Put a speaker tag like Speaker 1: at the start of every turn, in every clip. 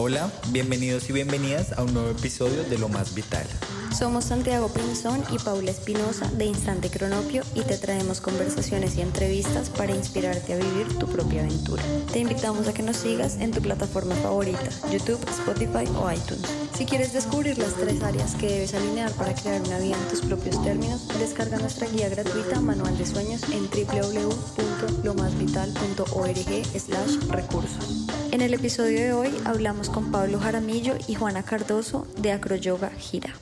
Speaker 1: Hola, bienvenidos y bienvenidas a un nuevo episodio de Lo Más Vital.
Speaker 2: Somos Santiago Pinzón y Paula Espinosa de Instante Cronopio y te traemos conversaciones y entrevistas para inspirarte a vivir tu propia aventura. Te invitamos a que nos sigas en tu plataforma favorita, YouTube, Spotify o iTunes. Si quieres descubrir las tres áreas que debes alinear para crear una vida en tus propios términos, descarga nuestra guía gratuita Manual de Sueños en www.lomasvital.org recursos. En el episodio de hoy hablamos con Pablo Jaramillo y Juana Cardoso de Acroyoga Gira.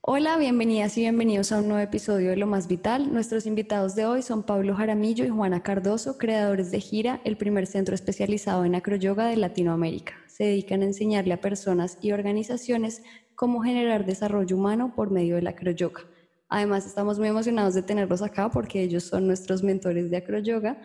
Speaker 2: Hola, bienvenidas y bienvenidos a un nuevo episodio de Lo Más Vital. Nuestros invitados de hoy son Pablo Jaramillo y Juana Cardoso, creadores de Gira, el primer centro especializado en acroyoga de Latinoamérica. Se dedican a enseñarle a personas y organizaciones cómo generar desarrollo humano por medio de la acroyoga. Además, estamos muy emocionados de tenerlos acá porque ellos son nuestros mentores de acroyoga.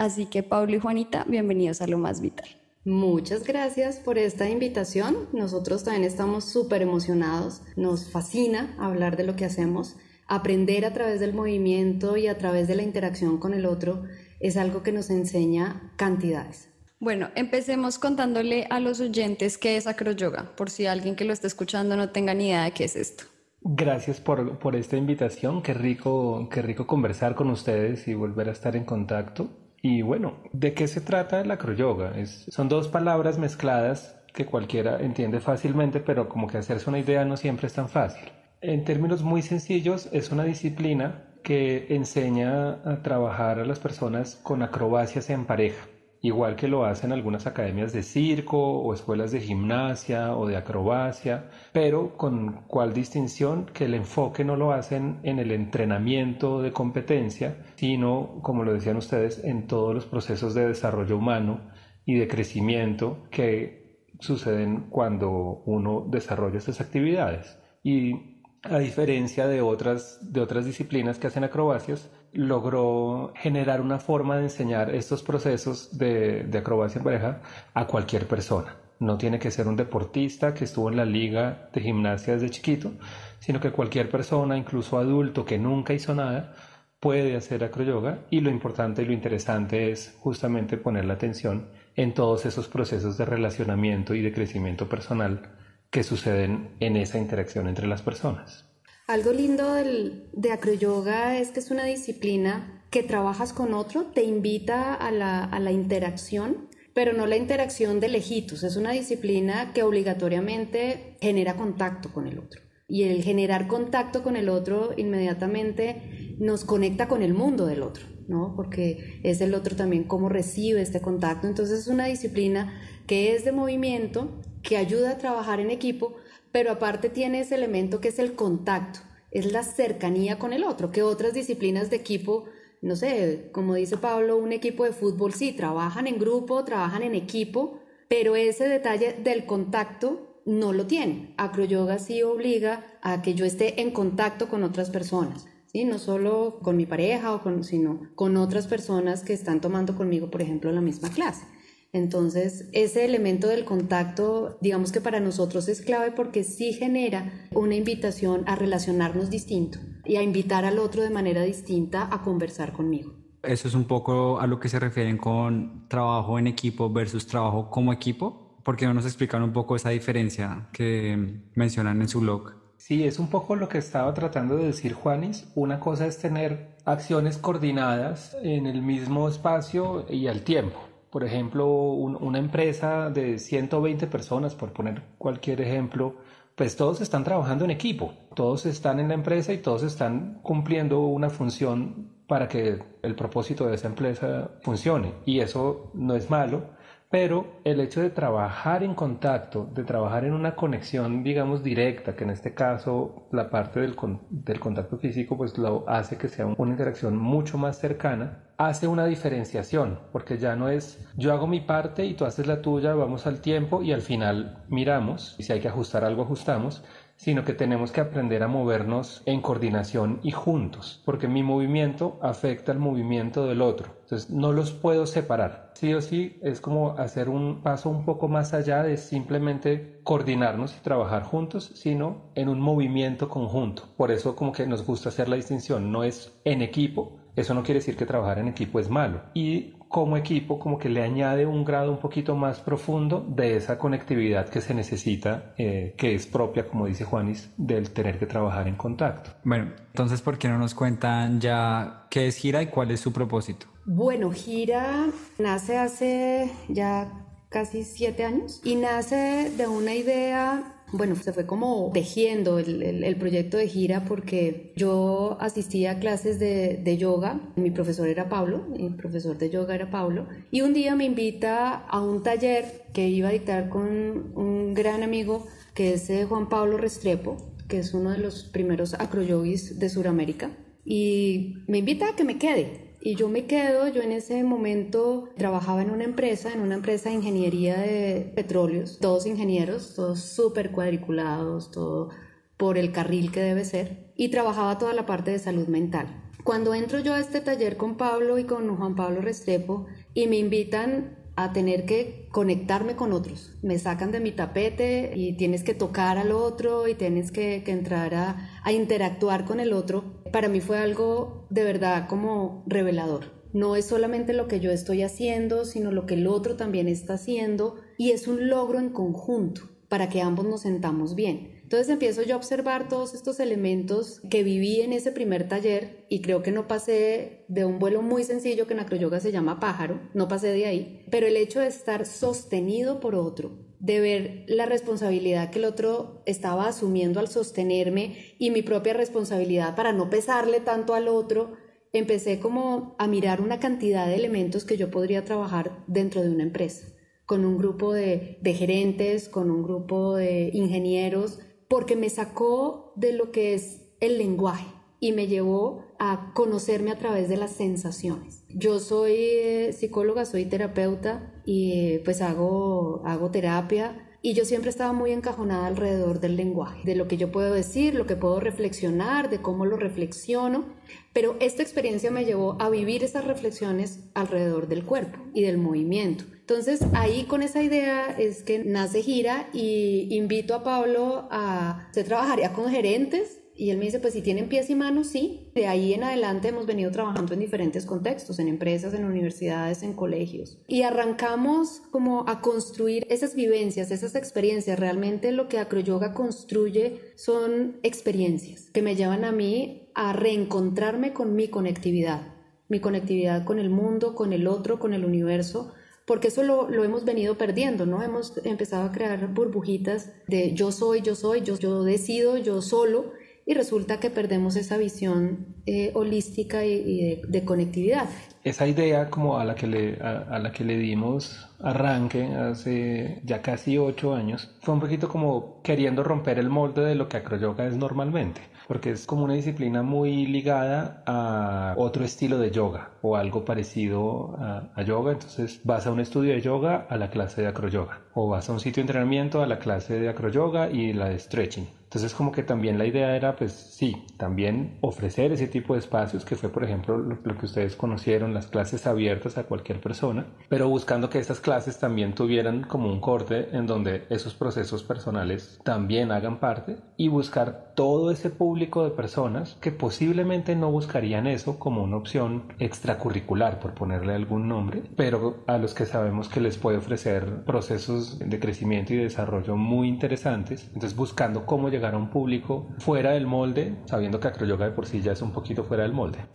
Speaker 2: Así que Pablo y Juanita, bienvenidos a Lo Más Vital.
Speaker 3: Muchas gracias por esta invitación. Nosotros también estamos súper emocionados. Nos fascina hablar de lo que hacemos. Aprender a través del movimiento y a través de la interacción con el otro es algo que nos enseña cantidades.
Speaker 2: Bueno, empecemos contándole a los oyentes qué es acroyoga, por si alguien que lo está escuchando no tenga ni idea de qué es esto.
Speaker 4: Gracias por, por esta invitación, qué rico, qué rico conversar con ustedes y volver a estar en contacto. Y bueno, ¿de qué se trata el acroyoga? Son dos palabras mezcladas que cualquiera entiende fácilmente, pero como que hacerse una idea no siempre es tan fácil. En términos muy sencillos, es una disciplina que enseña a trabajar a las personas con acrobacias en pareja igual que lo hacen algunas academias de circo o escuelas de gimnasia o de acrobacia, pero con cuál distinción que el enfoque no lo hacen en el entrenamiento de competencia, sino, como lo decían ustedes, en todos los procesos de desarrollo humano y de crecimiento que suceden cuando uno desarrolla estas actividades. Y a diferencia de otras, de otras disciplinas que hacen acrobacias, logró generar una forma de enseñar estos procesos de, acrobacia en pareja a cualquier persona. No tiene que ser un deportista que estuvo en la liga de gimnasia desde chiquito, sino que cualquier persona, incluso adulto que nunca hizo nada, puede hacer acroyoga y lo importante y lo interesante es justamente poner la atención en todos esos procesos de relacionamiento y de crecimiento personal que suceden en esa interacción entre las personas.
Speaker 3: Algo lindo de acroyoga es que es una disciplina que trabajas con otro, te invita a la, interacción, pero no la interacción de lejitos. Es una disciplina que obligatoriamente genera contacto con el otro. Y el generar contacto con el otro inmediatamente nos conecta con el mundo del otro, ¿no? Porque es el otro también cómo recibe este contacto. Entonces es una disciplina que es de movimiento, que ayuda a trabajar en equipo, pero aparte tiene ese elemento que es el contacto, es la cercanía con el otro, que otras disciplinas de equipo, no sé, como dice Pablo, un equipo de fútbol sí, trabajan en grupo, trabajan en equipo, pero ese detalle del contacto no lo tiene. Acroyoga sí obliga a que yo esté en contacto con otras personas. ¿Sí? no solo con mi pareja o con, sino con otras personas que están tomando conmigo, por ejemplo, la misma clase. Entonces, ese elemento del contacto, digamos que para nosotros es clave porque sí genera una invitación a relacionarnos distinto y a invitar al otro de manera distinta a conversar conmigo.
Speaker 5: Eso es un poco a lo que se refieren con trabajo en equipo versus trabajo como equipo. ¿Por qué no nos explican un poco esa diferencia que mencionan en su blog?
Speaker 4: Sí, es un poco lo que estaba tratando de decir Juanis. Una cosa es tener acciones coordinadas en el mismo espacio y al tiempo por ejemplo, una empresa de 120 personas, por poner cualquier ejemplo, pues todos están trabajando en equipo, todos están en la empresa y todos están cumpliendo una función para que el propósito de esa empresa funcione. Y eso no es malo, pero el hecho de trabajar en contacto, de trabajar en una conexión, digamos, directa, que en este caso la parte del, del contacto físico, pues lo hace que sea una interacción mucho más cercana, hace una diferenciación, porque ya no es yo hago mi parte y tú haces la tuya, vamos al tiempo y al final miramos, y si hay que ajustar algo, ajustamos, sino que tenemos que aprender a movernos en coordinación y juntos, porque mi movimiento afecta al movimiento del otro. Entonces no los puedo separar. Sí o sí es como hacer un paso un poco más allá de simplemente coordinarnos y trabajar juntos, sino en un movimiento conjunto. Por eso como que nos gusta hacer la distinción, no es en equipo, eso no quiere decir que trabajar en equipo es malo. Y como equipo como que le añade un grado un poquito más profundo de esa conectividad que se necesita, eh, que es propia, como dice Juanis, del tener que trabajar en contacto.
Speaker 5: Bueno, entonces, ¿por qué no nos cuentan ya qué es Gira y cuál es su propósito?
Speaker 3: Bueno, Gira nace hace ya casi siete años y nace de una idea bueno, se fue como tejiendo el, proyecto de gira porque yo asistía a clases de, yoga, mi profesor era Pablo, mi profesor de yoga era Pablo, y un día me invita a un taller que iba a dictar con un gran amigo que es eh, Juan Pablo Restrepo, que es uno de los primeros acroyogis de Sudamérica, y me invita a que me quede. Y yo me quedo, yo en ese momento trabajaba en una empresa, en una empresa de ingeniería de petróleos, todos ingenieros, todos súper cuadriculados, todo por el carril que debe ser, y trabajaba toda la parte de salud mental. Cuando entro yo a este taller con Pablo y con Juan Pablo Restrepo y me invitan a tener que conectarme con otros. Me sacan de mi tapete y tienes que tocar al otro y tienes que, entrar a, a interactuar con el otro. Para mí fue algo de verdad como revelador. No es solamente lo que yo estoy haciendo, sino lo que el otro también está haciendo y es un logro en conjunto para que ambos nos sentamos bien. Entonces empiezo yo a observar todos estos elementos que viví en ese primer taller y creo que no pasé de un vuelo muy sencillo que en acroyoga se llama pájaro, no pasé de ahí, pero el hecho de estar sostenido por otro, de ver la responsabilidad que el otro estaba asumiendo al sostenerme y mi propia responsabilidad para no pesarle tanto al otro, empecé como a mirar una cantidad de elementos que yo podría trabajar dentro de una empresa, con un grupo de, de gerentes, con un grupo de ingenieros, porque me sacó de lo que es el lenguaje y me llevó a conocerme a través de las sensaciones. Yo soy eh, psicóloga, soy terapeuta y pues hago, hago terapia y yo siempre estaba muy encajonada alrededor del lenguaje, de lo que yo puedo decir, lo que puedo reflexionar, de cómo lo reflexiono, pero esta experiencia me llevó a vivir esas reflexiones alrededor del cuerpo y del movimiento. Entonces ahí con esa idea es que nace Gira y invito a Pablo a, se trabajaría con gerentes y él me dice, pues si tienen pies y manos, sí. De ahí en adelante hemos venido trabajando en diferentes contextos, en empresas, en universidades, en colegios. Y arrancamos como a construir esas vivencias, esas experiencias. Realmente lo que Acroyoga construye son experiencias que me llevan a mí a reencontrarme con mi conectividad, mi conectividad con el mundo, con el otro, con el universo porque eso lo, hemos venido perdiendo, ¿no? Hemos empezado a crear burbujitas de yo soy, yo soy, yo, yo decido, yo solo, y resulta que perdemos esa visión eh, holística y, de, conectividad.
Speaker 4: Esa idea como a la que le, a, la que le dimos arranque hace ya casi ocho años fue un poquito como queriendo romper el molde de lo que acroyoga es normalmente porque es como una disciplina muy ligada a otro estilo de yoga o algo parecido a, yoga. Entonces vas a un estudio de yoga a la clase de acroyoga o vas a un sitio de entrenamiento a la clase de acroyoga y la de stretching. Entonces como que también la idea era pues sí, también ofrecer ese tipo de espacios que fue por ejemplo lo, que ustedes conocieron, las clases abiertas a cualquier persona, pero buscando que esas clases también tuvieran como un corte en donde esos procesos personales también hagan parte y buscar todo ese público de personas que posiblemente no buscarían eso como una opción extracurricular, por ponerle algún nombre, pero a los que sabemos que les puede ofrecer procesos de crecimiento y desarrollo muy interesantes, entonces buscando cómo llegar llegar a un público fuera del molde, sabiendo que acroyoga de por sí ya es un poquito fuera del molde.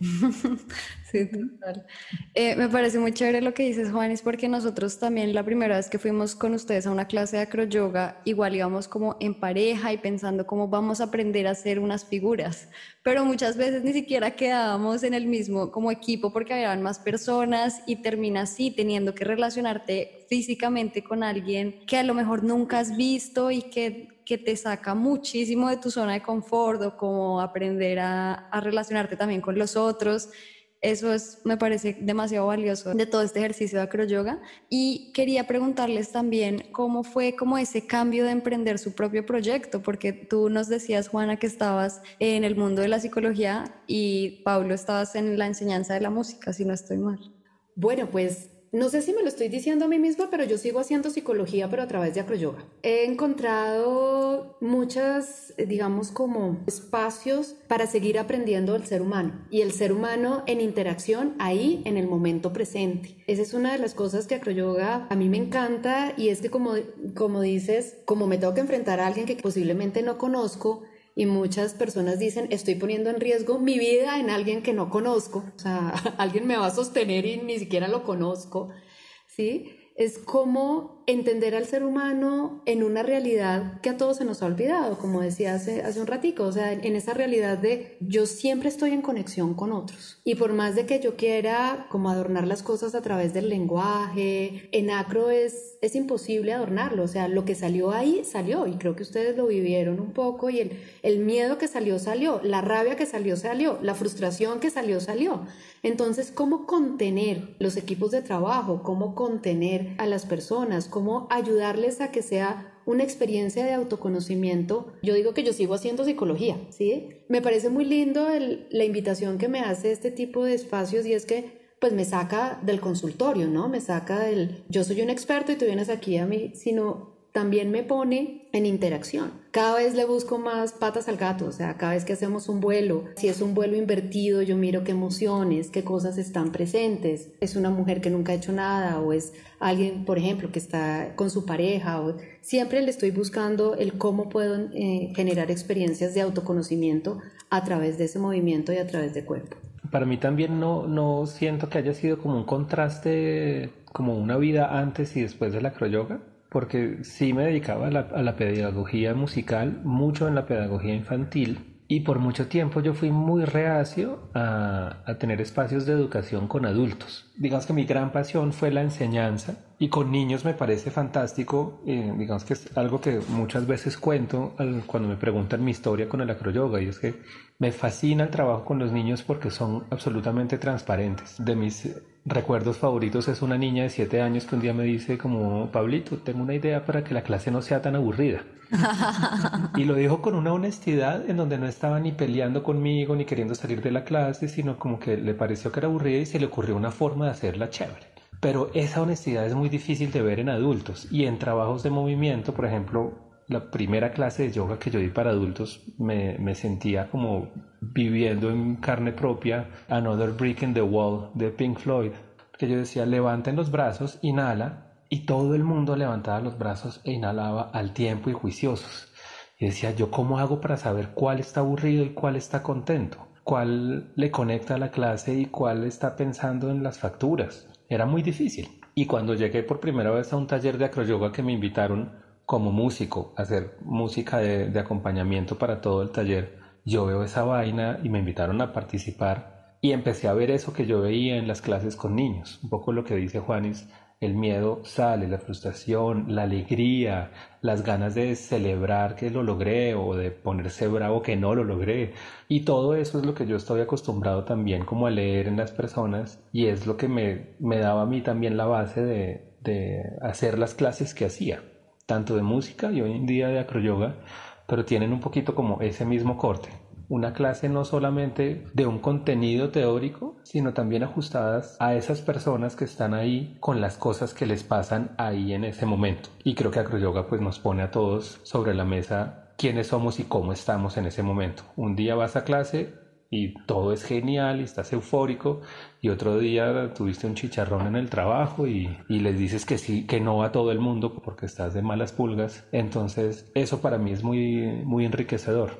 Speaker 2: sí, total. Eh, me parece muy chévere lo que dices, Juanis, porque nosotros también la primera vez que fuimos con ustedes a una clase de acroyoga, igual íbamos como en pareja y pensando cómo vamos a aprender a hacer unas figuras, pero muchas veces ni siquiera quedábamos en el mismo como equipo porque habían más personas y termina así teniendo que relacionarte físicamente con alguien que a lo mejor nunca has visto y que que te saca muchísimo de tu zona de confort o como aprender a, relacionarte también con los otros. Eso es, me parece demasiado valioso de todo este ejercicio de acroyoga. Y quería preguntarles también cómo fue como ese cambio de emprender su propio proyecto, porque tú nos decías, Juana, que estabas en el mundo de la psicología y Pablo estabas en la enseñanza de la música, si no estoy mal.
Speaker 3: Bueno, pues no sé si me lo estoy diciendo a mí misma, pero yo sigo haciendo psicología, pero a través de acroyoga. He encontrado muchas, digamos, como espacios para seguir aprendiendo del ser humano y el ser humano en interacción ahí en el momento presente. Esa es una de las cosas que acroyoga a mí me encanta y es que como, como dices, como me tengo que enfrentar a alguien que posiblemente no conozco, y muchas personas dicen, estoy poniendo en riesgo mi vida en alguien que no conozco, o sea, alguien me va a sostener y ni siquiera lo conozco, ¿sí? Es como entender al ser humano en una realidad que a todos se nos ha olvidado, como decía hace, hace un ratico, o sea, en esa realidad de yo siempre estoy en conexión con otros. Y por más de que yo quiera como adornar las cosas a través del lenguaje, en acro es, es imposible adornarlo, o sea, lo que salió ahí salió y creo que ustedes lo vivieron un poco y el, el miedo que salió salió, la rabia que salió salió, la frustración que salió salió. Entonces, ¿cómo contener los equipos de trabajo? ¿Cómo contener a las personas? Cómo ayudarles a que sea una experiencia de autoconocimiento. Yo digo que yo sigo haciendo psicología, ¿sí? Me parece muy lindo la invitación que me hace este tipo de espacios y es que pues me saca del consultorio, ¿no? Me saca del yo soy un experto y tú vienes aquí a mí, sino también me pone en interacción. Cada vez le busco más patas al gato, o sea, cada vez que hacemos un vuelo, si es un vuelo invertido, yo miro qué emociones, qué cosas están presentes. Es una mujer que nunca ha hecho nada o es alguien, por ejemplo, que está con su pareja. O... Siempre le estoy buscando el cómo puedo eh, generar experiencias de autoconocimiento a través de ese movimiento y a través de cuerpo.
Speaker 4: Para mí también no, no siento que haya sido como un contraste, como una vida antes y después de la acroyoga porque sí me dedicaba a la, pedagogía musical, mucho en la pedagogía infantil, y por mucho tiempo yo fui muy reacio a, a, tener espacios de educación con adultos. Digamos que mi gran pasión fue la enseñanza y con niños me parece fantástico, eh, digamos que es algo que muchas veces cuento cuando me preguntan mi historia con el acroyoga y es que me fascina el trabajo con los niños porque son absolutamente transparentes. De mis recuerdos favoritos es una niña de 7 años que un día me dice como, Pablito, tengo una idea para que la clase no sea tan aburrida. y lo dijo con una honestidad en donde no estaba ni peleando conmigo ni queriendo salir de la clase, sino como que le pareció que era aburrida y se le ocurrió una forma de hacerla chévere. Pero esa honestidad es muy difícil de ver en adultos y en trabajos de movimiento, por ejemplo, la primera clase de yoga que yo di para adultos me, me, sentía como viviendo en carne propia Another Brick in the Wall de Pink Floyd, que yo decía levanten los brazos, inhala, y todo el mundo levantaba los brazos e inhalaba al tiempo y juiciosos. Y decía, ¿yo cómo hago para saber cuál está aburrido y cuál está contento? ¿Cuál le conecta a la clase y cuál está pensando en las facturas? Era muy difícil. Y cuando llegué por primera vez a un taller de acroyoga que me invitaron como músico hacer música de, de acompañamiento para todo el taller, yo veo esa vaina y me invitaron a participar y empecé a ver eso que yo veía en las clases con niños, un poco lo que dice Juanis, el miedo sale, la frustración, la alegría, las ganas de celebrar que lo logré o de ponerse bravo que no lo logré. Y todo eso es lo que yo estoy acostumbrado también como a leer en las personas y es lo que me, me daba a mí también la base de, de hacer las clases que hacía, tanto de música y hoy en día de acroyoga, pero tienen un poquito como ese mismo corte una clase no solamente de un contenido teórico, sino también ajustadas a esas personas que están ahí con las cosas que les pasan ahí en ese momento. Y creo que Acroyoga pues nos pone a todos sobre la mesa quiénes somos y cómo estamos en ese momento. Un día vas a clase y todo es genial y estás eufórico y otro día tuviste un chicharrón en el trabajo y, y, les dices que sí, que no a todo el mundo porque estás de malas pulgas. Entonces eso para mí es muy, muy enriquecedor.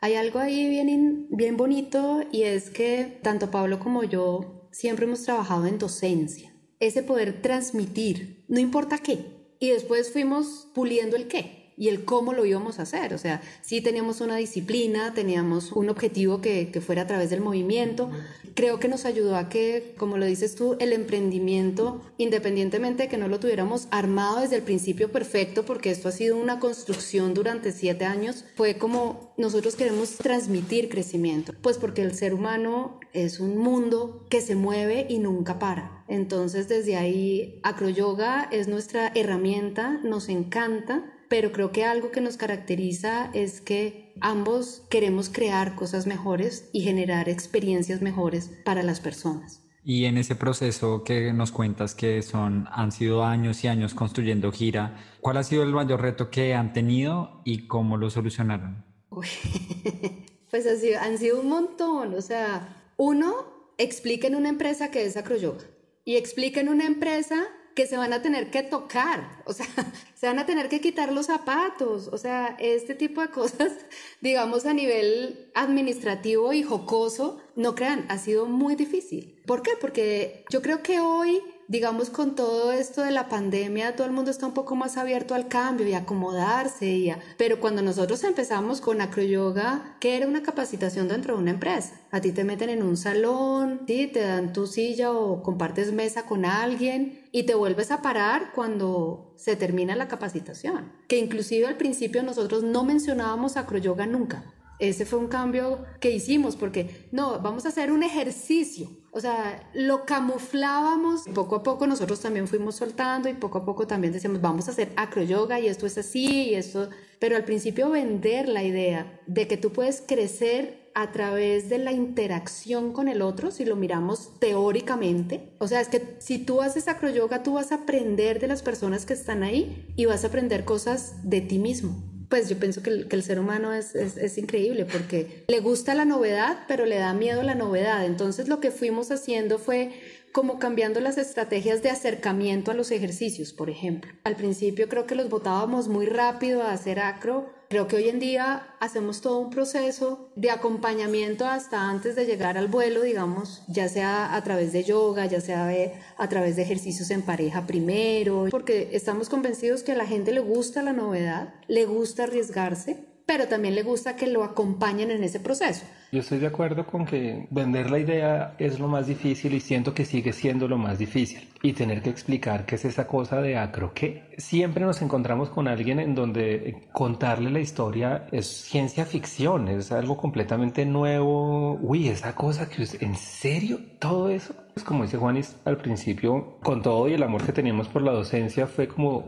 Speaker 3: Hay algo ahí bien, bien bonito y es que tanto Pablo como yo siempre hemos trabajado en docencia. Ese poder transmitir, no importa qué. Y después fuimos puliendo el qué y el cómo lo íbamos a hacer. O sea, sí teníamos una disciplina, teníamos un objetivo que, que fuera a través del movimiento, creo que nos ayudó a que, como lo dices tú, el emprendimiento, independientemente de que no lo tuviéramos armado desde el principio perfecto, porque esto ha sido una construcción durante siete años, fue como nosotros queremos transmitir crecimiento, pues porque el ser humano es un mundo que se mueve y nunca para. Entonces desde ahí Acroyoga es nuestra herramienta, nos encanta pero creo que algo que nos caracteriza es que ambos queremos crear cosas mejores y generar experiencias mejores para las personas.
Speaker 5: Y en ese proceso que nos cuentas que son, han sido años y años construyendo gira, ¿cuál ha sido el mayor reto que han tenido y cómo lo solucionaron?
Speaker 3: pues han sido un montón. O sea, uno, explica en una empresa que es acroyoga y explica en una empresa que se van a tener que tocar, o sea, se van a tener que quitar los zapatos, o sea, este tipo de cosas, digamos a nivel administrativo y jocoso, no crean, ha sido muy difícil. ¿Por qué? Porque yo creo que hoy digamos, con todo esto de la pandemia, todo el mundo está un poco más abierto al cambio y acomodarse. Y Pero cuando nosotros empezamos con acroyoga, que era una capacitación dentro de una empresa, a ti te meten en un salón, ¿sí? te dan tu silla o compartes mesa con alguien y te vuelves a parar cuando se termina la capacitación. Que inclusive al principio nosotros no mencionábamos acroyoga nunca. Ese fue un cambio que hicimos porque no, vamos a hacer un ejercicio o sea, lo camuflábamos. Poco a poco nosotros también fuimos soltando y poco a poco también decíamos, vamos a hacer acroyoga y esto es así y esto. Pero al principio vender la idea de que tú puedes crecer a través de la interacción con el otro, si lo miramos teóricamente. O sea, es que si tú haces acroyoga, tú vas a aprender de las personas que están ahí y vas a aprender cosas de ti mismo pues yo pienso que el, ser humano es, es, increíble porque le gusta la novedad, pero le da miedo la novedad. Entonces lo que fuimos haciendo fue como cambiando las estrategias de acercamiento a los ejercicios, por ejemplo. Al principio creo que los botábamos muy rápido a hacer acro. Creo que hoy en día hacemos todo un proceso de acompañamiento hasta antes de llegar al vuelo, digamos, ya sea a través de yoga, ya sea a través de ejercicios en pareja primero, porque estamos convencidos que a la gente le gusta la novedad, le gusta arriesgarse, pero también le gusta que lo acompañen en ese proceso.
Speaker 4: Yo estoy de acuerdo con que vender la idea es lo más difícil y siento que sigue siendo lo más difícil. Y tener que explicar qué es esa cosa de acro que siempre nos encontramos con alguien en donde contarle la historia es ciencia ficción, es algo completamente nuevo. Uy, esa cosa que en serio todo eso. Pues como dice Juanis al principio, con todo y el amor que teníamos por la docencia, fue como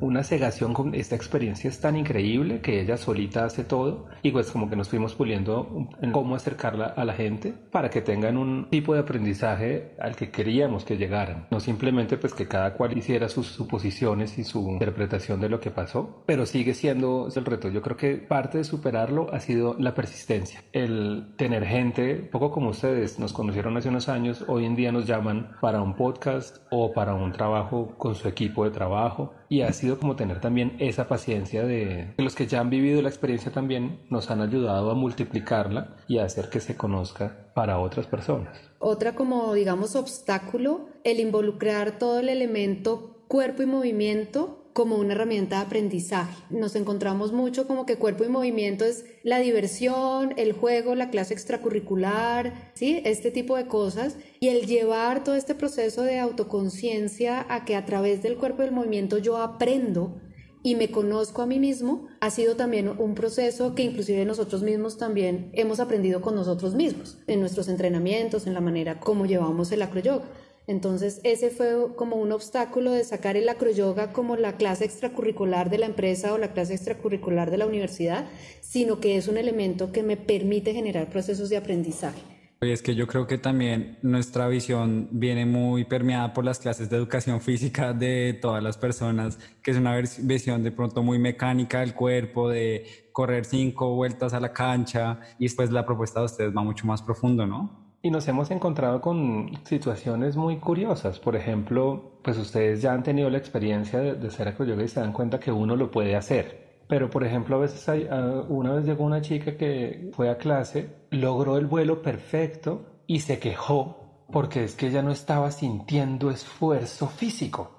Speaker 4: una cegación con esta experiencia es tan increíble que ella solita hace todo y pues como que nos fuimos puliendo en cómo acercarla a la gente para que tengan un tipo de aprendizaje al que queríamos que llegaran. No simplemente pues que cada cual hiciera sus suposiciones y su interpretación de lo que pasó, pero sigue siendo el reto. Yo creo que parte de superarlo ha sido la persistencia, el tener gente, poco como ustedes nos conocieron hace unos años, hoy en día nos llaman para un podcast o para un trabajo con su equipo de trabajo y ha sido como tener también esa paciencia de los que ya han vivido la experiencia también nos han ayudado a multiplicarla y a hacer que se conozca para otras personas.
Speaker 3: Otra como digamos obstáculo, el involucrar todo el elemento cuerpo y movimiento como una herramienta de aprendizaje. Nos encontramos mucho como que cuerpo y movimiento es la diversión, el juego, la clase extracurricular, ¿sí? Este tipo de cosas. Y el llevar todo este proceso de autoconciencia a que a través del cuerpo y del movimiento yo aprendo y me conozco a mí mismo, ha sido también un proceso que inclusive nosotros mismos también hemos aprendido con nosotros mismos, en nuestros entrenamientos, en la manera como llevamos el acroyoga. Entonces, ese fue como un obstáculo de sacar el acroyoga como la clase extracurricular de la empresa o la clase extracurricular de la universidad, sino que es un elemento que me permite generar procesos de aprendizaje.
Speaker 5: Y es que yo creo que también nuestra visión viene muy permeada por las clases de educación física de todas las personas, que es una visión de pronto muy mecánica del cuerpo, de correr cinco vueltas a la cancha, y después la propuesta de ustedes va mucho más profundo, ¿no?
Speaker 4: Y nos hemos encontrado con situaciones muy curiosas. Por ejemplo, pues ustedes ya han tenido la experiencia de, de ser acroyoga y se dan cuenta que uno lo puede hacer. Pero, por ejemplo, a veces hay, una vez llegó una chica que fue a clase, logró el vuelo perfecto y se quejó porque es que ella no estaba sintiendo esfuerzo físico.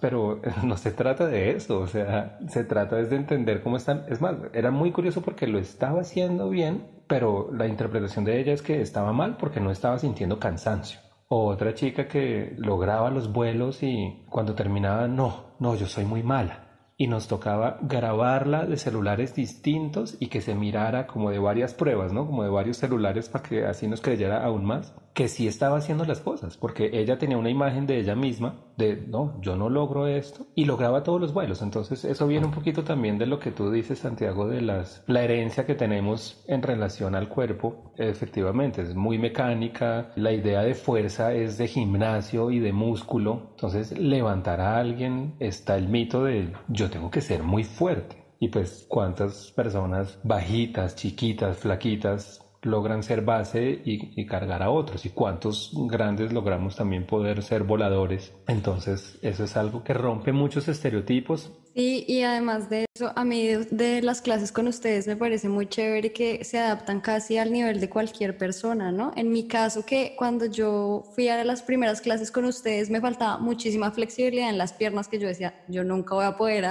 Speaker 4: pero no se trata de eso, o sea, se trata de entender cómo están. Es más, era muy curioso porque lo estaba haciendo bien, pero la interpretación de ella es que estaba mal porque no estaba sintiendo cansancio. O otra chica que lograba los vuelos y cuando terminaba, no, no, yo soy muy mala. Y nos tocaba grabarla de celulares distintos y que se mirara como de varias pruebas, ¿no? Como de varios celulares para que así nos creyera aún más. Que sí estaba haciendo las cosas, porque ella tenía una imagen de ella misma, de, no, yo no logro esto, y lograba todos los vuelos. Entonces, eso viene un poquito también de lo que tú dices, Santiago, de las, la herencia que tenemos en relación al cuerpo. Efectivamente, es muy mecánica, la idea de fuerza es de gimnasio y de músculo. Entonces, levantar a alguien está el mito de yo tengo que ser muy fuerte. Y pues cuántas personas bajitas, chiquitas, flaquitas logran ser base y, cargar a otros y cuántos grandes logramos también poder ser voladores. Entonces eso es algo que rompe muchos estereotipos.
Speaker 2: Sí, y además de eso, a mí de las clases con ustedes me parece muy chévere que se adaptan casi al nivel de cualquier persona, ¿no? En mi caso, que cuando yo fui a las primeras clases con ustedes me faltaba muchísima flexibilidad en las piernas que yo decía, yo nunca voy a poder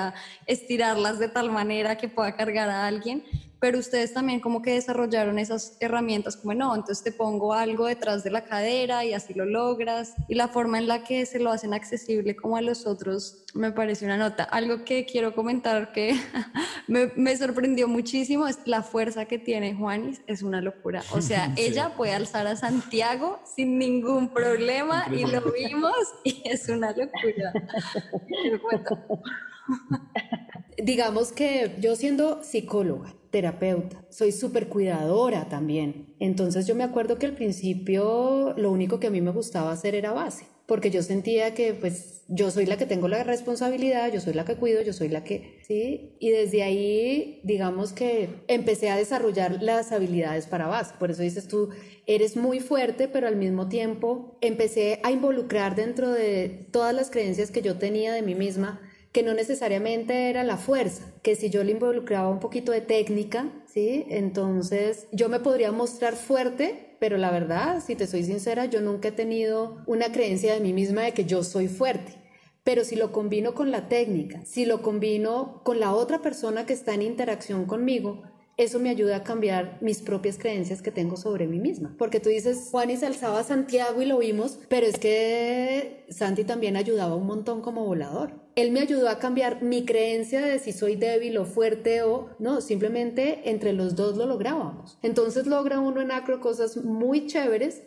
Speaker 2: estirarlas de tal manera que pueda cargar a alguien pero ustedes también como que desarrollaron esas herramientas como no, entonces te pongo algo detrás de la cadera y así lo logras y la forma en la que se lo hacen accesible como a los otros me parece una nota. Algo que quiero comentar que me, sorprendió muchísimo es la fuerza que tiene Juanis, es una locura. O sea, ella puede alzar a Santiago sin ningún problema y lo vimos y es una locura.
Speaker 3: Digamos que yo siendo psicóloga, terapeuta, soy súper cuidadora también. Entonces yo me acuerdo que al principio lo único que a mí me gustaba hacer era base, porque yo sentía que pues yo soy la que tengo la responsabilidad, yo soy la que cuido, yo soy la que, ¿sí? Y desde ahí, digamos que empecé a desarrollar las habilidades para base. Por eso dices tú, eres muy fuerte, pero al mismo tiempo empecé a involucrar dentro de todas las creencias que yo tenía de mí misma que no necesariamente era la fuerza, que si yo le involucraba un poquito de técnica, ¿sí? Entonces yo me podría mostrar fuerte, pero la verdad, si te soy sincera, yo nunca he tenido una creencia de mí misma de que yo soy fuerte. Pero si lo combino con la técnica, si lo combino con la otra persona que está en interacción conmigo, eso me ayuda a cambiar mis propias creencias que tengo sobre mí misma. Porque tú dices, Juan y se alzaba a Santiago y lo vimos, pero es que Santi también ayudaba un montón como volador. Él me ayudó a cambiar mi creencia de si soy débil o fuerte o no, simplemente entre los dos lo lográbamos. Entonces logra uno en acro cosas muy chéveres,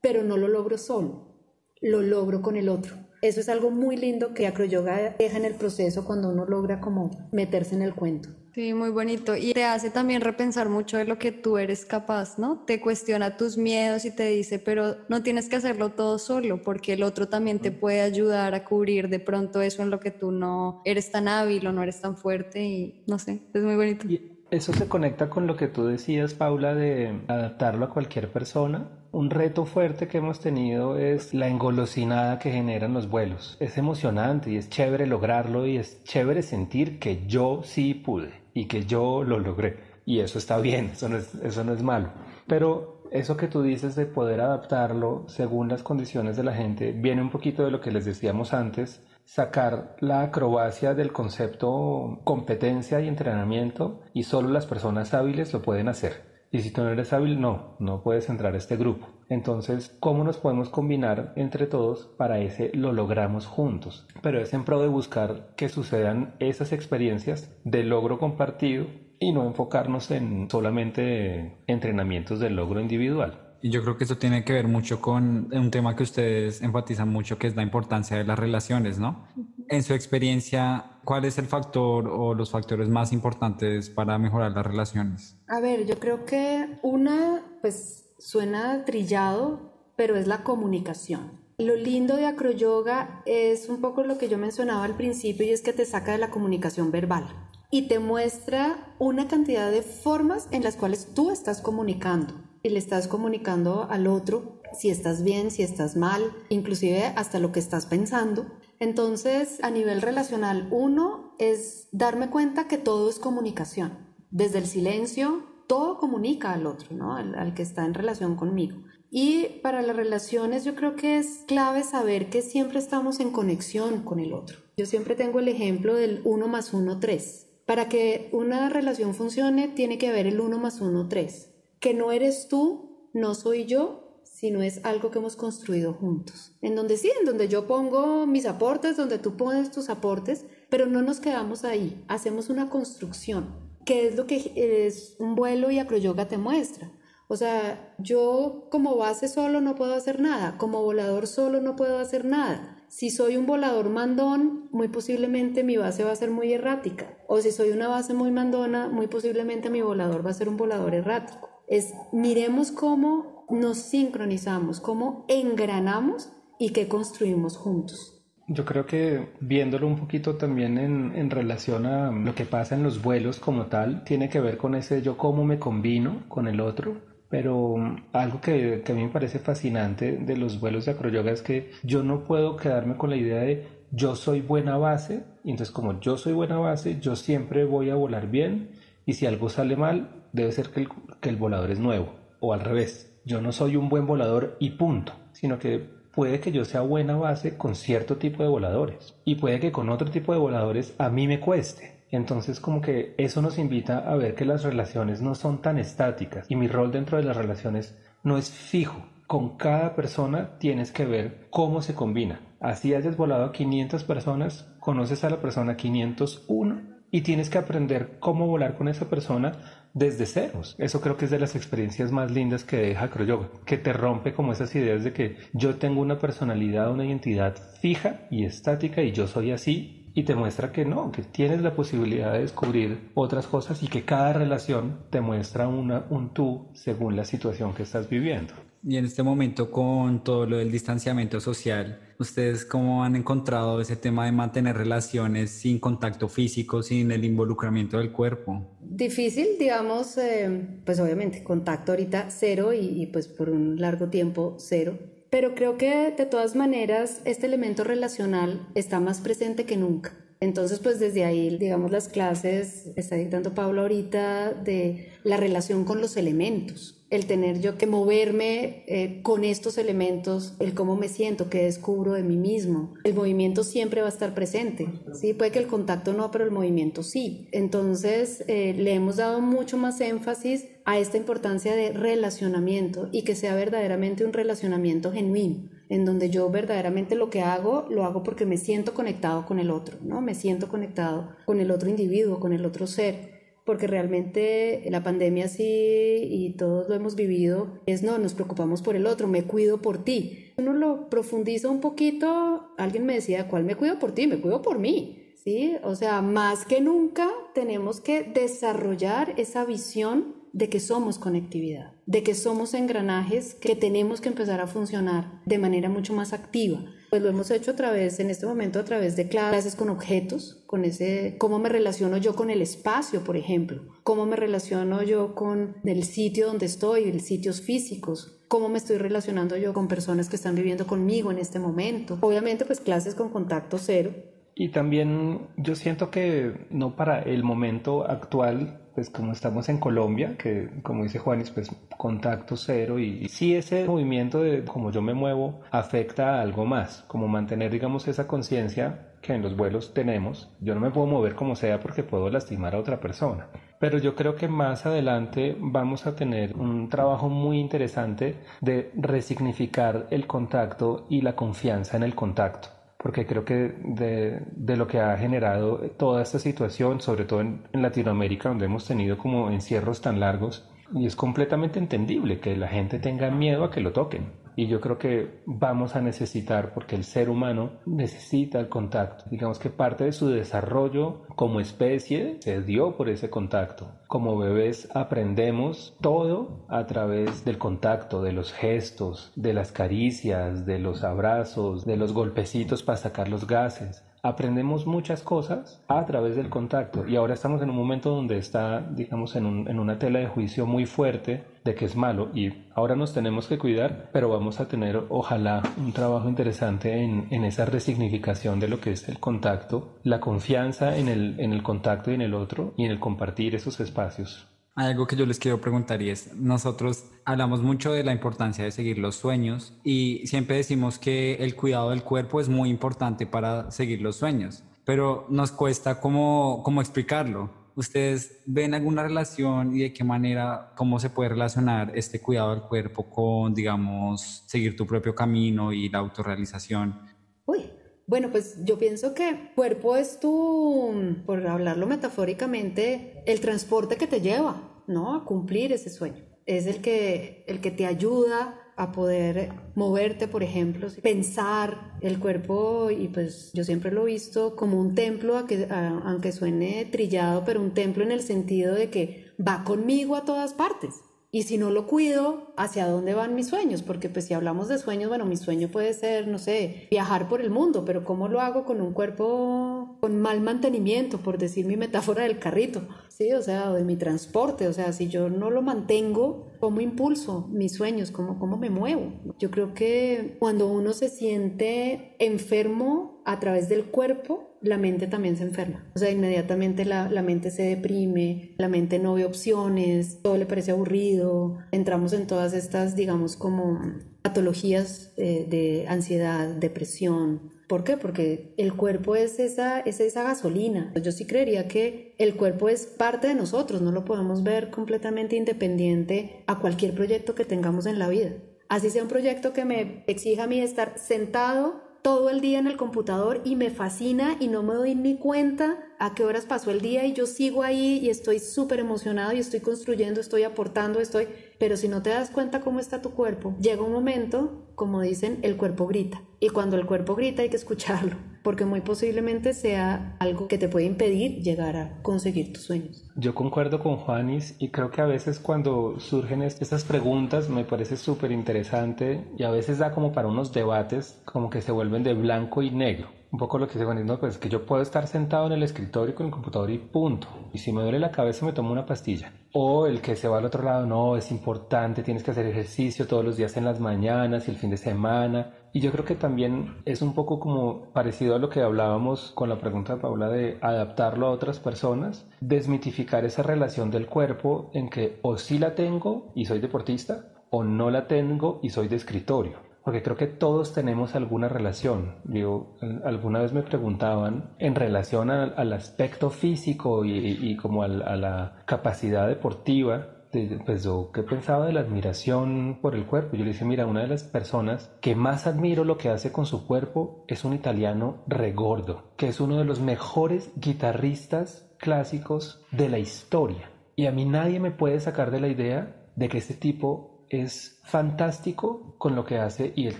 Speaker 3: pero no lo logro solo, lo logro con el otro. Eso es algo muy lindo que acroyoga deja en el proceso cuando uno logra como meterse en el cuento.
Speaker 2: Sí, muy bonito. Y te hace también repensar mucho de lo que tú eres capaz, ¿no? Te cuestiona tus miedos y te dice, pero no tienes que hacerlo todo solo, porque el otro también te puede ayudar a cubrir de pronto eso en lo que tú no eres tan hábil o no eres tan fuerte y no sé, es muy bonito.
Speaker 4: Y eso se conecta con lo que tú decías, Paula, de adaptarlo a cualquier persona. Un reto fuerte que hemos tenido es la engolosinada que generan los vuelos. Es emocionante y es chévere lograrlo y es chévere sentir que yo sí pude y que yo lo logré. Y eso está bien, eso no es, eso no es malo. Pero eso que tú dices de poder adaptarlo según las condiciones de la gente viene un poquito de lo que les decíamos antes, sacar la acrobacia del concepto competencia y entrenamiento y solo las personas hábiles lo pueden hacer. Y si tú no eres hábil, no, no puedes entrar a este grupo. Entonces, ¿cómo nos podemos combinar entre todos para ese lo logramos juntos? Pero es en pro de buscar que sucedan esas experiencias de logro compartido y no enfocarnos en solamente entrenamientos de logro individual.
Speaker 5: Y yo creo que eso tiene que ver mucho con un tema que ustedes enfatizan mucho, que es la importancia de las relaciones, ¿no? En su experiencia, ¿cuál es el factor o los factores más importantes para mejorar las relaciones?
Speaker 3: A ver, yo creo que una, pues suena trillado, pero es la comunicación. Lo lindo de acroyoga es un poco lo que yo mencionaba al principio y es que te saca de la comunicación verbal y te muestra una cantidad de formas en las cuales tú estás comunicando y le estás comunicando al otro si estás bien, si estás mal, inclusive hasta lo que estás pensando. Entonces, a nivel relacional, uno es darme cuenta que todo es comunicación. Desde el silencio, todo comunica al otro, ¿no? Al, al, que está en relación conmigo. Y para las relaciones yo creo que es clave saber que siempre estamos en conexión con el otro. Yo siempre tengo el ejemplo del 1 más 1, 3. Para que una relación funcione tiene que haber el 1 más 1, 3 que no eres tú, no soy yo, sino es algo que hemos construido juntos. En donde sí, en donde yo pongo mis aportes, donde tú pones tus aportes, pero no nos quedamos ahí, hacemos una construcción, que es lo que es un vuelo y acroyoga te muestra. O sea, yo como base solo no puedo hacer nada, como volador solo no puedo hacer nada. Si soy un volador mandón, muy posiblemente mi base va a ser muy errática. O si soy una base muy mandona, muy posiblemente mi volador va a ser un volador errático. Es miremos cómo nos sincronizamos, cómo engranamos y qué construimos juntos.
Speaker 4: Yo creo que viéndolo un poquito también en, relación a lo que pasa en los vuelos como tal, tiene que ver con ese yo cómo me combino con el otro pero algo que, a mí me parece fascinante de los vuelos de acroyoga es que yo no puedo quedarme con la idea de yo soy buena base, y entonces como yo soy buena base, yo siempre voy a volar bien, y si algo sale mal, debe ser que que el volador es nuevo, o al revés, yo no soy un buen volador y punto, sino que puede que yo sea buena base con cierto tipo de voladores, y puede que con otro tipo de voladores a mí me cueste, entonces como que eso nos invita a ver que las relaciones no son tan estáticas y mi rol dentro de las relaciones no es fijo. Con cada persona tienes que ver cómo se combina. Así hayas volado a 500 personas, conoces a la persona 501 y tienes que aprender cómo volar con esa persona desde ceros. Eso creo que es de las experiencias más lindas que deja Acroyoga, que te rompe como esas ideas de que yo tengo una personalidad, una identidad fija y estática y yo soy así y te muestra que no, que tienes la posibilidad de descubrir otras cosas y que cada relación te muestra una, un tú según la situación que estás viviendo.
Speaker 5: Y en este momento con todo lo del distanciamiento social, ¿ustedes cómo han encontrado ese tema de mantener relaciones sin contacto físico, sin el involucramiento del cuerpo?
Speaker 3: Difícil, digamos, eh, pues obviamente contacto ahorita cero y, pues por un largo tiempo cero pero creo que de todas maneras este elemento relacional está más presente que nunca. Entonces, pues desde ahí, digamos, las clases, está dictando Pablo ahorita, de la relación con los elementos el tener yo que moverme eh, con estos elementos, el cómo me siento, qué descubro de mí mismo. El movimiento siempre va a estar presente, ¿sí? Puede que el contacto no, pero el movimiento sí. Entonces, eh, le hemos dado mucho más énfasis a esta importancia de relacionamiento y que sea verdaderamente un relacionamiento genuino en donde yo verdaderamente lo que hago, lo hago porque me siento conectado con el otro, ¿no? Me siento conectado con el otro individuo, con el otro ser porque realmente la pandemia sí, y todos lo hemos vivido, es no, nos preocupamos por el otro, me cuido por ti. Uno lo profundiza un poquito, alguien me decía, ¿cuál me cuido por ti? Me cuido por mí. ¿Sí? O sea, más que nunca tenemos que desarrollar esa visión de que somos conectividad, de que somos engranajes que tenemos que empezar a funcionar de manera mucho más activa. Pues lo hemos hecho a través, en este momento, a través de clases con objetos, con ese, cómo me relaciono yo con el espacio, por ejemplo, cómo me relaciono yo con el sitio donde estoy, los sitios físicos, cómo me estoy relacionando yo con personas que están viviendo conmigo en este momento. Obviamente, pues clases con contacto cero.
Speaker 4: Y también yo siento que no para el momento actual pues como estamos en Colombia, que como dice Juanis, pues contacto cero y, si ese movimiento de como yo me muevo afecta a algo más, como mantener digamos esa conciencia que en los vuelos tenemos, yo no me puedo mover como sea porque puedo lastimar a otra persona. Pero yo creo que más adelante vamos a tener un trabajo muy interesante de resignificar el contacto y la confianza en el contacto porque creo que de, de, lo que ha generado toda esta situación, sobre todo en, en, Latinoamérica, donde hemos tenido como encierros tan largos, y es completamente entendible que la gente tenga miedo a que lo toquen. Y yo creo que vamos a necesitar, porque el ser humano necesita el contacto. Digamos que parte de su desarrollo como especie se dio por ese contacto. Como bebés aprendemos todo a través del contacto, de los gestos, de las caricias, de los abrazos, de los golpecitos para sacar los gases aprendemos muchas cosas a través del contacto y ahora estamos en un momento donde está, digamos, en, un, en, una tela de juicio muy fuerte de que es malo y ahora nos tenemos que cuidar, pero vamos a tener, ojalá, un trabajo interesante en, en esa resignificación de lo que es el contacto, la confianza en el, en el contacto y en el otro y en el compartir esos espacios.
Speaker 5: Hay algo que yo les quiero preguntar y es, nosotros hablamos mucho de la importancia de seguir los sueños y siempre decimos que el cuidado del cuerpo es muy importante para seguir los sueños, pero nos cuesta cómo, cómo explicarlo. ¿Ustedes ven alguna relación y de qué manera, cómo se puede relacionar este cuidado del cuerpo con, digamos, seguir tu propio camino y la autorrealización?
Speaker 3: Uy, bueno, pues yo pienso que cuerpo es tu, por hablarlo metafóricamente, el transporte que te lleva, ¿no? A cumplir ese sueño. es el que, el que te ayuda a poder moverte, por ejemplo, pensar el cuerpo, y pues yo siempre lo he visto como un templo, aunque suene trillado, pero un templo en el sentido de que va conmigo a todas partes. Y si no lo cuido, ¿hacia dónde van mis sueños? Porque pues si hablamos de sueños, bueno, mi sueño puede ser, no sé, viajar por el mundo, pero ¿cómo lo hago con un cuerpo con mal mantenimiento, por decir mi metáfora del carrito? Sí, o sea, de mi transporte, o sea, si yo no lo mantengo, ¿cómo impulso mis sueños? ¿Cómo, cómo me muevo? Yo creo que cuando uno se siente enfermo a través del cuerpo, la mente también se enferma. O sea, inmediatamente la, la, mente se deprime, la mente no ve opciones, todo le parece aburrido, entramos en todas estas, digamos, como patologías eh, de ansiedad, depresión. ¿Por qué? Porque el cuerpo es esa, es esa gasolina. Yo sí creería que el cuerpo es parte de nosotros, no lo podemos ver completamente independiente a cualquier proyecto que tengamos en la vida. Así sea un proyecto que me exija a mí estar sentado todo el día en el computador y me fascina y no me doy ni cuenta a qué horas pasó el día y yo sigo ahí y estoy súper emocionado y estoy construyendo, estoy aportando, estoy... Pero si no te das cuenta cómo está tu cuerpo, llega un momento, como dicen, el cuerpo grita. Y cuando el cuerpo grita hay que escucharlo, porque muy posiblemente sea algo que te puede impedir llegar a conseguir tus sueños.
Speaker 4: Yo concuerdo con Juanis y creo que a veces cuando surgen estas preguntas me parece súper interesante y a veces da como para unos debates como que se vuelven de blanco y negro un poco lo que dice Juan, pues que yo puedo estar sentado en el escritorio con el computador y punto. Y si me duele la cabeza me tomo una pastilla. O el que se va al otro lado, no, es importante, tienes que hacer ejercicio todos los días en las mañanas y el fin de semana. Y yo creo que también es un poco como parecido a lo que hablábamos con la pregunta de Paula de adaptarlo a otras personas, desmitificar esa relación del cuerpo en que o sí la tengo y soy deportista o no la tengo y soy de escritorio porque creo que todos tenemos alguna relación. Digo, alguna vez me preguntaban en relación al aspecto físico y, como a la capacidad deportiva, pues yo qué pensaba de la admiración por el cuerpo. Yo le dije, mira, una de las personas que más admiro lo que hace con su cuerpo es un italiano regordo, que es uno de los mejores guitarristas clásicos de la historia. Y a mí nadie me puede sacar de la idea de que este tipo es fantástico con lo que hace y él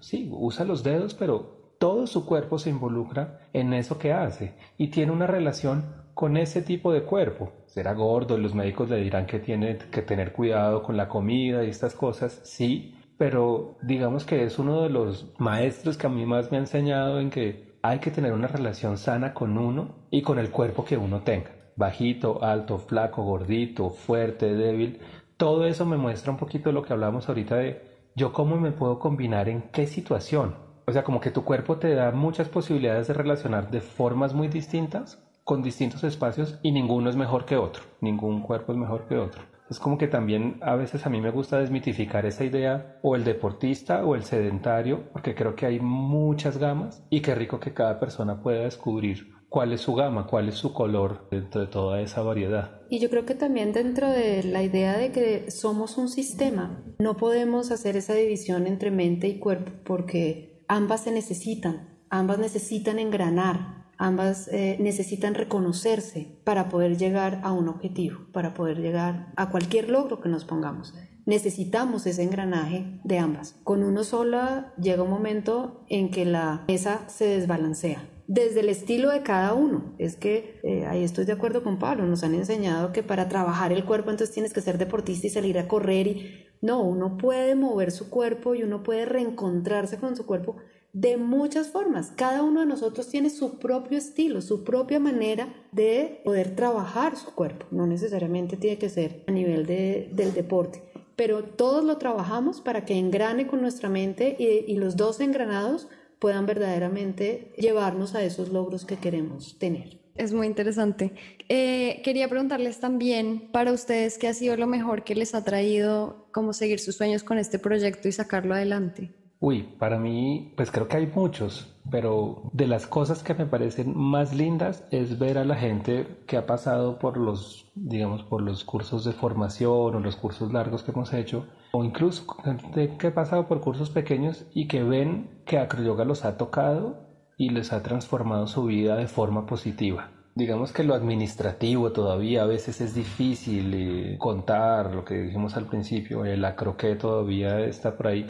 Speaker 4: sí, usa los dedos, pero todo su cuerpo se involucra en eso que hace y tiene una relación con ese tipo de cuerpo. Será gordo, los médicos le dirán que tiene que tener cuidado con la comida y estas cosas, sí, pero digamos que es uno de los maestros que a mí más me ha enseñado en que hay que tener una relación sana con uno y con el cuerpo que uno tenga. Bajito, alto, flaco, gordito, fuerte, débil, todo eso me muestra un poquito lo que hablamos ahorita de yo cómo me puedo combinar en qué situación. O sea, como que tu cuerpo te da muchas posibilidades de relacionar de formas muy distintas con distintos espacios y ninguno es mejor que otro. Ningún cuerpo es mejor que otro. Es como que también a veces a mí me gusta desmitificar esa idea o el deportista o el sedentario, porque creo que hay muchas gamas y qué rico que cada persona pueda descubrir cuál es su gama, cuál es su color dentro de toda esa variedad.
Speaker 3: Y yo creo que también dentro de la idea de que somos un sistema, no podemos hacer esa división entre mente y cuerpo porque ambas se necesitan, ambas necesitan engranar, ambas eh, necesitan reconocerse para poder llegar a un objetivo, para poder llegar a cualquier logro que nos pongamos. Necesitamos ese engranaje de ambas. Con uno sola llega un momento en que la mesa se desbalancea desde el estilo de cada uno. Es que eh, ahí estoy de acuerdo con Pablo, nos han enseñado que para trabajar el cuerpo entonces tienes que ser deportista y salir a correr y no, uno puede mover su cuerpo y uno puede reencontrarse con su cuerpo de muchas formas. Cada uno de nosotros tiene su propio estilo, su propia manera de poder trabajar su cuerpo. No necesariamente tiene que ser a nivel de, del deporte, pero todos lo trabajamos para que engrane con nuestra mente y, y los dos engranados puedan verdaderamente llevarnos a esos logros que queremos tener.
Speaker 2: Es muy interesante. Eh, quería preguntarles también para ustedes qué ha sido lo mejor que les ha traído como seguir sus sueños con este proyecto y sacarlo adelante.
Speaker 4: Uy, para mí, pues creo que hay muchos, pero de las cosas que me parecen más lindas es ver a la gente que ha pasado por los, digamos, por los cursos de formación o los cursos largos que hemos hecho, o incluso gente que ha pasado por cursos pequeños y que ven que Acroyoga los ha tocado y les ha transformado su vida de forma positiva. digamos que lo administrativo todavía a veces es difícil eh, contar lo que dijimos al principio, la croquet todavía está por ahí,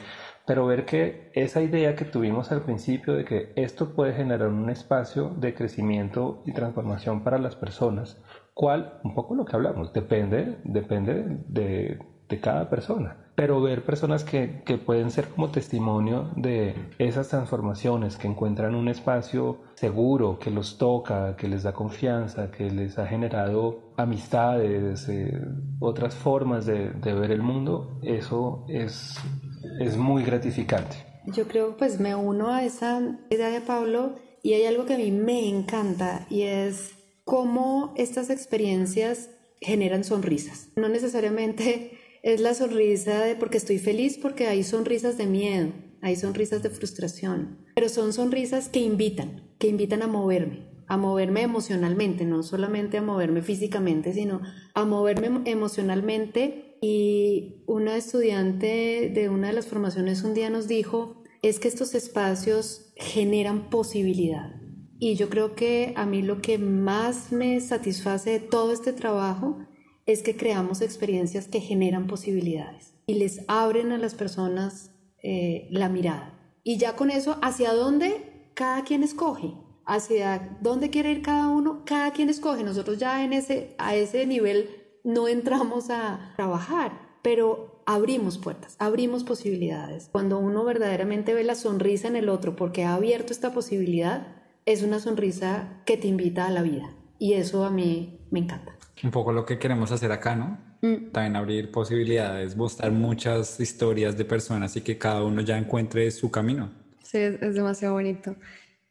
Speaker 4: pero ver que esa idea que tuvimos al principio de que esto puede generar un espacio de crecimiento y transformación para las personas, cuál, un poco lo que hablamos, depende, depende de, de cada persona pero ver personas que, que, pueden ser como testimonio de esas transformaciones, que encuentran un espacio seguro, que los toca, que les da confianza, que les ha generado amistades, eh, otras formas de, de, ver el mundo, eso es, es muy gratificante.
Speaker 3: Yo creo, pues me uno a esa idea de Pablo y hay algo que a mí me encanta y es cómo estas experiencias generan sonrisas. No necesariamente es la sonrisa de porque estoy feliz, porque hay sonrisas de miedo, hay sonrisas de frustración, pero son sonrisas que invitan, que invitan a moverme, a moverme emocionalmente, no solamente a moverme físicamente, sino a moverme emocionalmente. Y una estudiante de una de las formaciones un día nos dijo, es que estos espacios generan posibilidad. Y yo creo que a mí lo que más me satisface de todo este trabajo es que creamos experiencias que generan posibilidades y les abren a las personas eh, la mirada. Y ya con eso, ¿hacia dónde cada quien escoge? ¿Hacia dónde quiere ir cada uno? Cada quien escoge. Nosotros ya en ese, a ese nivel no entramos a trabajar, pero abrimos puertas, abrimos posibilidades. Cuando uno verdaderamente ve la sonrisa en el otro porque ha abierto esta posibilidad, es una sonrisa que te invita a la vida. Y eso a mí me encanta.
Speaker 5: Un poco lo que queremos hacer acá, ¿no? Mm. También abrir posibilidades, mostrar muchas historias de personas y que cada uno ya encuentre su camino.
Speaker 2: Sí, es, demasiado bonito.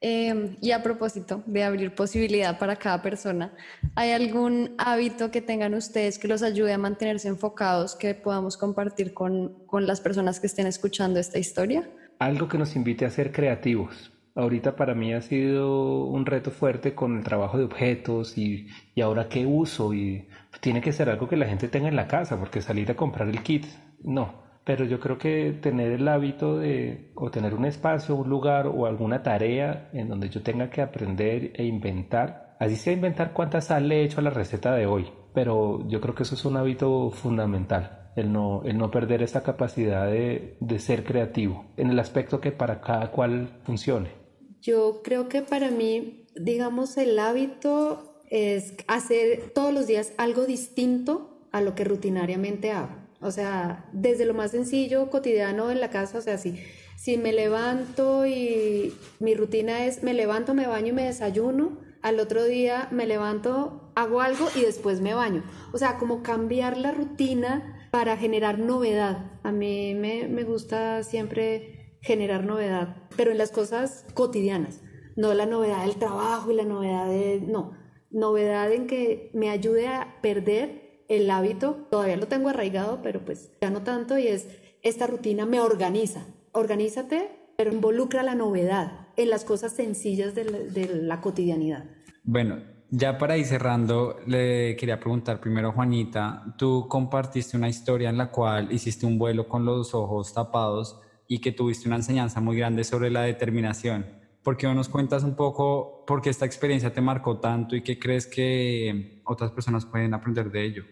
Speaker 2: Em, y a propósito de abrir posibilidad para cada persona, ¿hay algún hábito que tengan ustedes que los ayude a mantenerse enfocados que podamos compartir con, con las personas que estén escuchando esta historia?
Speaker 4: Algo que nos invite a ser creativos, Ahorita para mí ha sido un reto fuerte con el trabajo de objetos y, y, ahora qué uso y tiene que ser algo que la gente tenga en la casa porque salir a comprar el kit, no. Pero yo creo que tener el hábito de o tener un espacio, un lugar o alguna tarea en donde yo tenga que aprender e inventar, así sea inventar cuántas sal le he hecho a la receta de hoy, pero yo creo que eso es un hábito fundamental el no, el no perder esa capacidad de, de, ser creativo en el aspecto que para cada cual funcione.
Speaker 3: Yo creo que para mí, digamos, el hábito es hacer todos los días algo distinto a lo que rutinariamente hago. O sea, desde lo más sencillo, cotidiano en la casa, o sea, si, si me levanto y mi rutina es me levanto, me baño y me desayuno, al otro día me levanto, hago algo y después me baño. O sea, como cambiar la rutina para generar novedad. A mí me, me gusta siempre generar novedad, pero en las cosas cotidianas, no la novedad del trabajo y la novedad de, no, novedad en que me ayude a perder el hábito, todavía lo tengo arraigado, pero pues ya no tanto, y es, esta rutina me organiza, organízate, pero involucra la novedad en las cosas sencillas de la, cotidianidad.
Speaker 5: Bueno, ya para ir cerrando, le quería preguntar primero, Juanita, tú compartiste una historia en la cual hiciste un vuelo con los ojos tapados y que tuviste una enseñanza muy grande sobre la determinación. ¿Por qué no nos cuentas un poco por qué esta experiencia te marcó tanto y qué crees que otras personas pueden aprender de ello?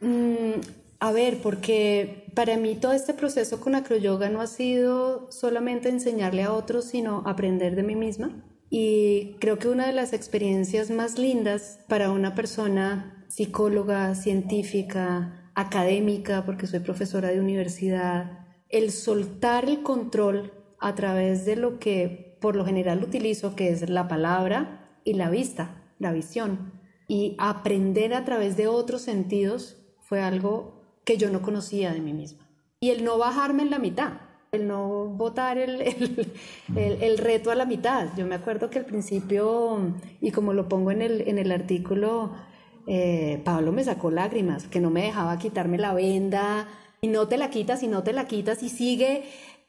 Speaker 3: Mm, a ver, porque para mí todo este proceso con acroyoga no ha sido solamente enseñarle a otros, sino aprender de mí misma. Y creo que una de las experiencias más lindas para una persona psicóloga, científica, académica, porque soy profesora de universidad, el soltar el control a través de lo que por lo general utilizo, que es la palabra y la vista, la visión. Y aprender a través de otros sentidos fue algo que yo no conocía de mí misma. Y el no bajarme en la mitad, el no botar el, el, reto a la mitad. Yo me acuerdo que al principio, y como lo pongo en el, en el artículo, eh, Pablo me sacó lágrimas, que no me dejaba quitarme la venda, y no te la quitas y no te la quitas y sigue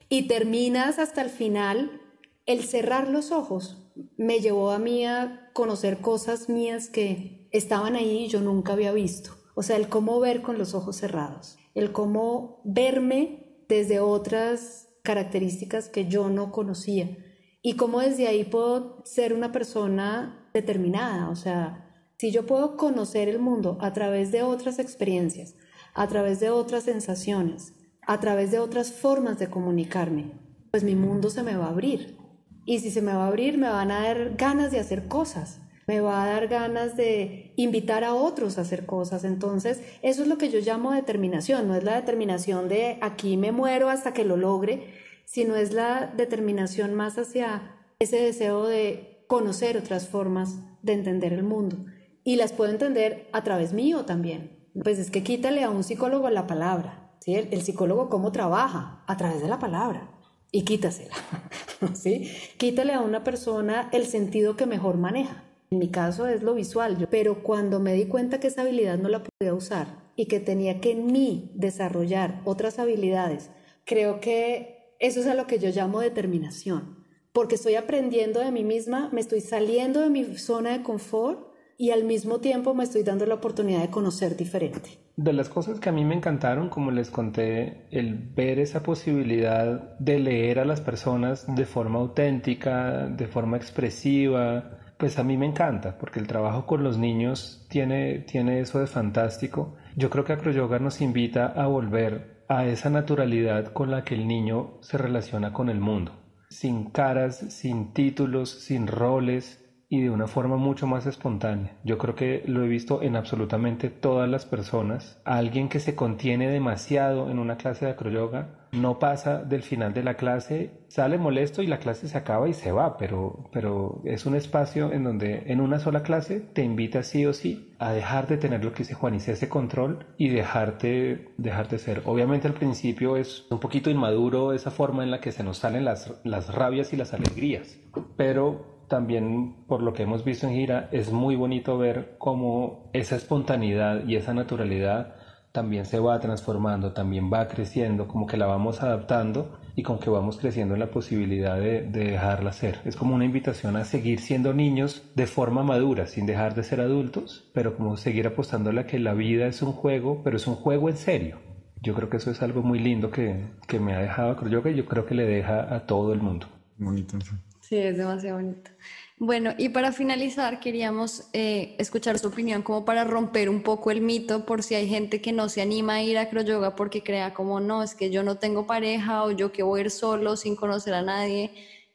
Speaker 3: y terminas hasta el final, el cerrar los ojos me llevó a mí a conocer cosas mías que estaban ahí y yo nunca había visto. O sea, el cómo ver con los ojos cerrados, el cómo verme desde otras características que yo no conocía y cómo desde ahí puedo ser una persona determinada, o sea, Si yo puedo conocer el mundo a través de otras experiencias, a través de otras sensaciones, a través de otras formas de comunicarme, pues mi mundo se me va a abrir. Y si se me va a abrir, me van a dar ganas de hacer cosas, me va a dar ganas de invitar a otros a hacer cosas. Entonces, eso es lo que yo llamo determinación, no es la determinación de aquí me muero hasta que lo logre, sino es la determinación más hacia ese deseo de conocer otras formas de entender el mundo. Y las puedo entender a través mío también. Pues es que quítale a un psicólogo la palabra. ¿sí? El, psicólogo cómo trabaja a través de la palabra y quítasela. ¿sí? Quítale a una persona el sentido que mejor maneja. En mi caso es lo visual, pero cuando me di cuenta que esa habilidad no la podía usar y que tenía que en mí desarrollar otras habilidades, creo que eso es a lo que yo llamo determinación, porque estoy aprendiendo de mí misma, me estoy saliendo de mi zona de confort y al mismo tiempo me estoy dando la oportunidad de conocer diferente.
Speaker 4: De las cosas que a mí me encantaron, como les conté, el ver esa posibilidad de leer a las personas de forma auténtica, de forma expresiva, pues a mí me encanta, porque el trabajo con los niños tiene, tiene eso de fantástico. Yo creo que Acroyoga nos invita a volver a esa naturalidad con la que el niño se relaciona con el mundo, sin caras, sin títulos, sin roles, y de una forma mucho más espontánea. Yo creo que lo he visto en absolutamente todas las personas. Alguien que se contiene demasiado en una clase de acroyoga no pasa del final de la clase, sale molesto y la clase se acaba y se va, pero, pero es un espacio en donde en una sola clase te invita sí o sí a dejar de tener lo que dice Juan y ese control y dejarte, dejarte ser. Obviamente al principio es un poquito inmaduro esa forma en la que se nos salen las, las rabias y las alegrías, pero también por lo que hemos visto en gira, es muy bonito ver cómo esa espontaneidad y esa naturalidad también se va transformando, también va creciendo, como que la vamos adaptando y con que vamos creciendo en la posibilidad de, dejarla ser. Es como una invitación a seguir siendo niños de forma madura, sin dejar de ser adultos, pero como seguir apostándole a que la vida es un juego, pero es un juego en serio. Yo creo que eso es algo muy lindo que, me ha dejado yo creo que le deja a todo el mundo.
Speaker 5: Bonito.
Speaker 2: Sí, es demasiado bonito. Bueno, y para finalizar, queríamos eh, escuchar su opinión como para romper un poco el mito por si hay gente que no se anima a ir a Yoga porque crea como no, es que yo no tengo pareja o yo que voy a ir solo sin conocer a nadie.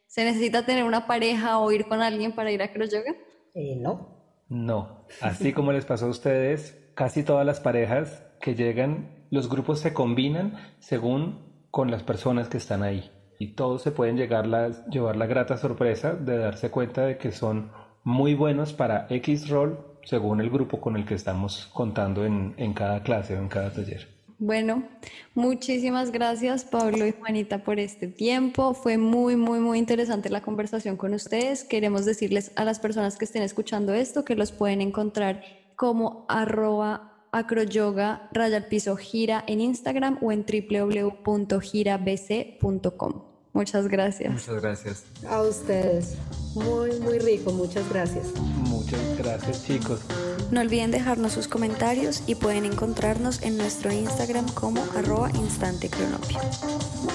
Speaker 2: ¿Se necesita tener una pareja o ir con alguien para ir a Yoga?
Speaker 3: Eh, no.
Speaker 4: No. Así como les pasó a ustedes, casi todas las parejas que llegan, los grupos se combinan según con las personas que están ahí y todos se pueden llegar llevar la grata sorpresa de darse cuenta de que son muy buenos para X rol según el grupo con el que estamos contando en, en cada clase o en cada taller.
Speaker 2: Bueno, muchísimas gracias Pablo y Juanita por este tiempo. Fue muy, muy, muy interesante la conversación con ustedes. Queremos decirles a las personas que estén escuchando esto que los pueden encontrar como arroba acroyoga raya piso gira en Instagram o en www.girabc.com. Muchas gracias.
Speaker 5: Muchas gracias.
Speaker 3: A ustedes. Muy, muy rico. Muchas gracias.
Speaker 4: Muchas gracias, chicos.
Speaker 2: No olviden dejarnos sus comentarios y pueden encontrarnos en nuestro Instagram como arroba instante